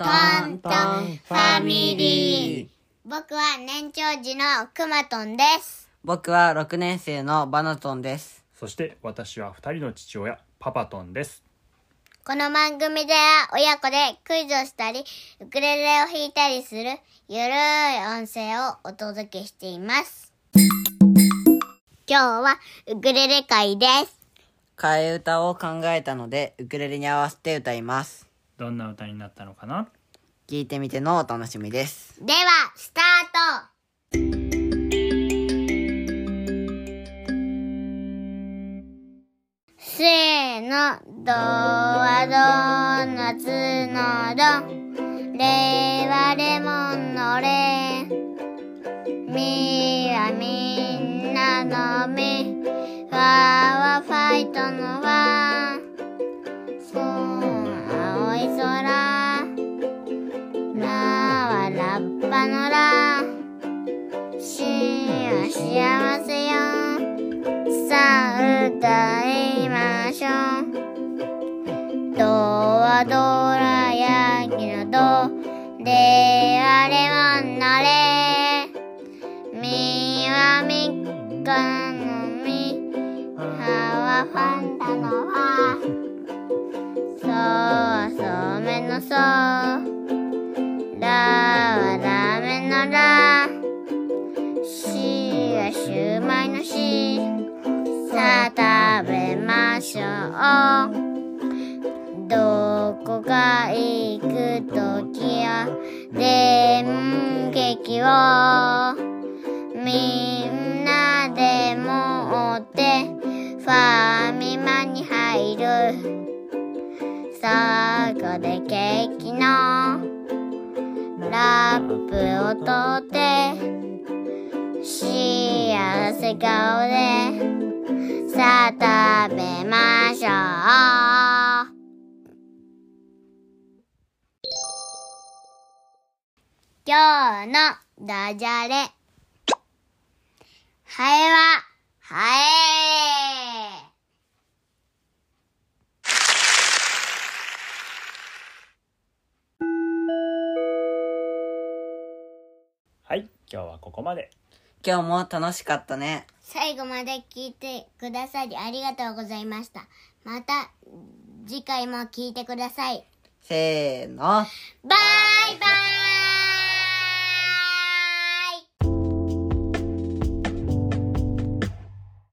トントンファミリー。僕は年長児のくまとんです。僕は6年生のバナトンです。そして私は二人の父親パパトンですこの番組では親子でクイズをしたり、ウクレレを弾いたりするゆるい音声をお届けしています。今日はウクレレ会です。替え歌を考えたので、ウクレレに合わせて歌います。どんな歌になったのかな？聞いてみてのお楽しみです。では、スタート。せーの、ドはドーナツのド、レはレモンのレ、パノしあ幸せよ。さあ歌いましょう。ドはドラやきのドであれはなれみはみかのみ。ははファンタのはそうはそうめのそう。さあ食べましょう。どこか行くときは電撃を。みんなで持って。ファミマに入る。そこでケーキの。ラップを取って。幸せ顔でさあ食べましょう。今日のダジャレ。ハエはハエ。はい今日はここまで。今日も楽しかったね。最後まで聞いてくださりありがとうございました。また次回も聞いてください。せーの。バイバイ